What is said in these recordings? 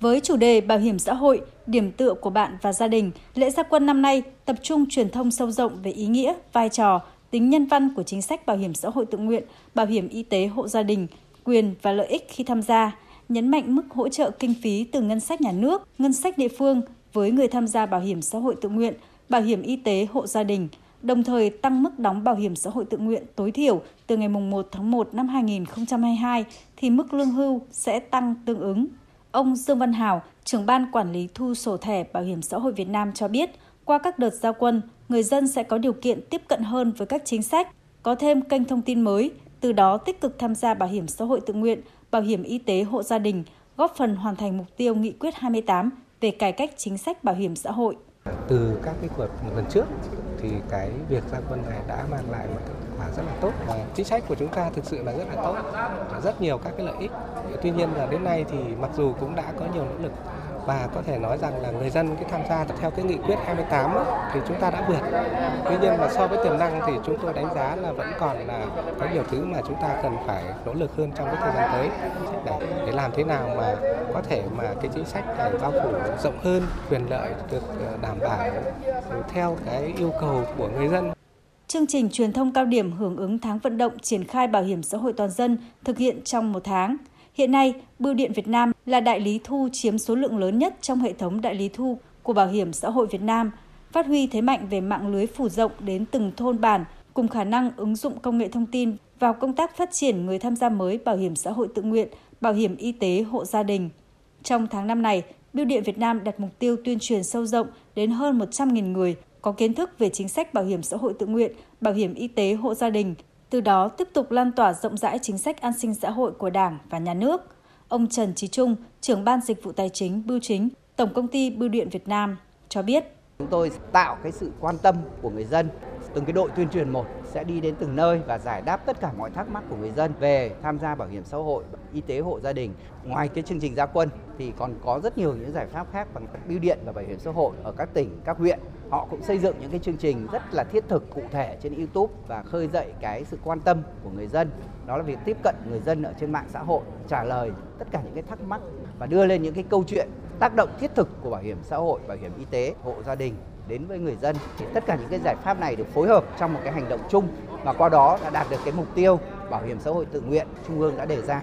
Với chủ đề Bảo hiểm xã hội, điểm tựa của bạn và gia đình, lễ gia quân năm nay tập trung truyền thông sâu rộng về ý nghĩa, vai trò, tính nhân văn của chính sách bảo hiểm xã hội tự nguyện, bảo hiểm y tế hộ gia đình, quyền và lợi ích khi tham gia, nhấn mạnh mức hỗ trợ kinh phí từ ngân sách nhà nước, ngân sách địa phương với người tham gia bảo hiểm xã hội tự nguyện, bảo hiểm y tế hộ gia đình, đồng thời tăng mức đóng bảo hiểm xã hội tự nguyện tối thiểu từ ngày 1 tháng 1 năm 2022 thì mức lương hưu sẽ tăng tương ứng. Ông Dương Văn Hào, trưởng ban quản lý thu sổ thẻ Bảo hiểm xã hội Việt Nam cho biết, qua các đợt giao quân, người dân sẽ có điều kiện tiếp cận hơn với các chính sách, có thêm kênh thông tin mới, từ đó tích cực tham gia bảo hiểm xã hội tự nguyện, bảo hiểm y tế hộ gia đình, góp phần hoàn thành mục tiêu nghị quyết 28 về cải cách chính sách bảo hiểm xã hội. Từ các cái cuộc lần trước thì cái việc gia quân này đã mang lại một kết quả rất là tốt và chính sách của chúng ta thực sự là rất là tốt, rất nhiều các cái lợi ích. Tuy nhiên là đến nay thì mặc dù cũng đã có nhiều nỗ lực và có thể nói rằng là người dân cái tham gia theo cái nghị quyết 28 ấy, thì chúng ta đã vượt. Tuy nhiên mà so với tiềm năng thì chúng tôi đánh giá là vẫn còn là có nhiều thứ mà chúng ta cần phải nỗ lực hơn trong cái thời gian tới để, để làm thế nào mà có thể mà cái chính sách này bao phủ rộng hơn, quyền lợi được ờ, đảm bảo theo cái yêu cầu của người dân. Chương trình truyền thông cao điểm hưởng ứng tháng vận động triển khai bảo hiểm xã hội toàn dân thực hiện trong một tháng. Hiện nay, Bưu điện Việt Nam là đại lý thu chiếm số lượng lớn nhất trong hệ thống đại lý thu của Bảo hiểm xã hội Việt Nam, phát huy thế mạnh về mạng lưới phủ rộng đến từng thôn bản cùng khả năng ứng dụng công nghệ thông tin vào công tác phát triển người tham gia mới bảo hiểm xã hội tự nguyện, bảo hiểm y tế hộ gia đình. Trong tháng năm này, Bưu điện Việt Nam đặt mục tiêu tuyên truyền sâu rộng đến hơn 100.000 người có kiến thức về chính sách bảo hiểm xã hội tự nguyện, bảo hiểm y tế hộ gia đình, từ đó tiếp tục lan tỏa rộng rãi chính sách an sinh xã hội của Đảng và Nhà nước. Ông Trần Trí Trung, trưởng ban dịch vụ tài chính Bưu chính, Tổng công ty Bưu điện Việt Nam cho biết. Chúng tôi tạo cái sự quan tâm của người dân từng cái đội tuyên truyền một sẽ đi đến từng nơi và giải đáp tất cả mọi thắc mắc của người dân về tham gia bảo hiểm xã hội, y tế hộ gia đình. Ngoài cái chương trình gia quân thì còn có rất nhiều những giải pháp khác bằng bưu điện và bảo hiểm xã hội ở các tỉnh, các huyện. Họ cũng xây dựng những cái chương trình rất là thiết thực cụ thể trên YouTube và khơi dậy cái sự quan tâm của người dân. Đó là việc tiếp cận người dân ở trên mạng xã hội, trả lời tất cả những cái thắc mắc và đưa lên những cái câu chuyện tác động thiết thực của bảo hiểm xã hội, bảo hiểm y tế, hộ gia đình đến với người dân. Thì tất cả những cái giải pháp này được phối hợp trong một cái hành động chung và qua đó đã đạt được cái mục tiêu bảo hiểm xã hội tự nguyện Trung ương đã đề ra.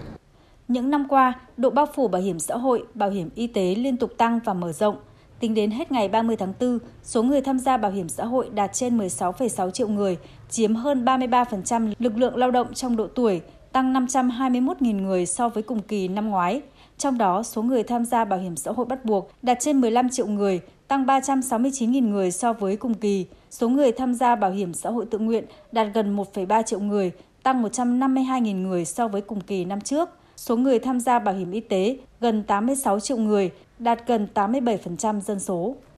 Những năm qua, độ bao phủ bảo hiểm xã hội, bảo hiểm y tế liên tục tăng và mở rộng. Tính đến hết ngày 30 tháng 4, số người tham gia bảo hiểm xã hội đạt trên 16,6 triệu người, chiếm hơn 33% lực lượng lao động trong độ tuổi, tăng 521.000 người so với cùng kỳ năm ngoái. Trong đó, số người tham gia bảo hiểm xã hội bắt buộc đạt trên 15 triệu người, tăng 369.000 người so với cùng kỳ. Số người tham gia bảo hiểm xã hội tự nguyện đạt gần 1,3 triệu người, tăng 152.000 người so với cùng kỳ năm trước. Số người tham gia bảo hiểm y tế gần 86 triệu người, đạt gần 87% dân số.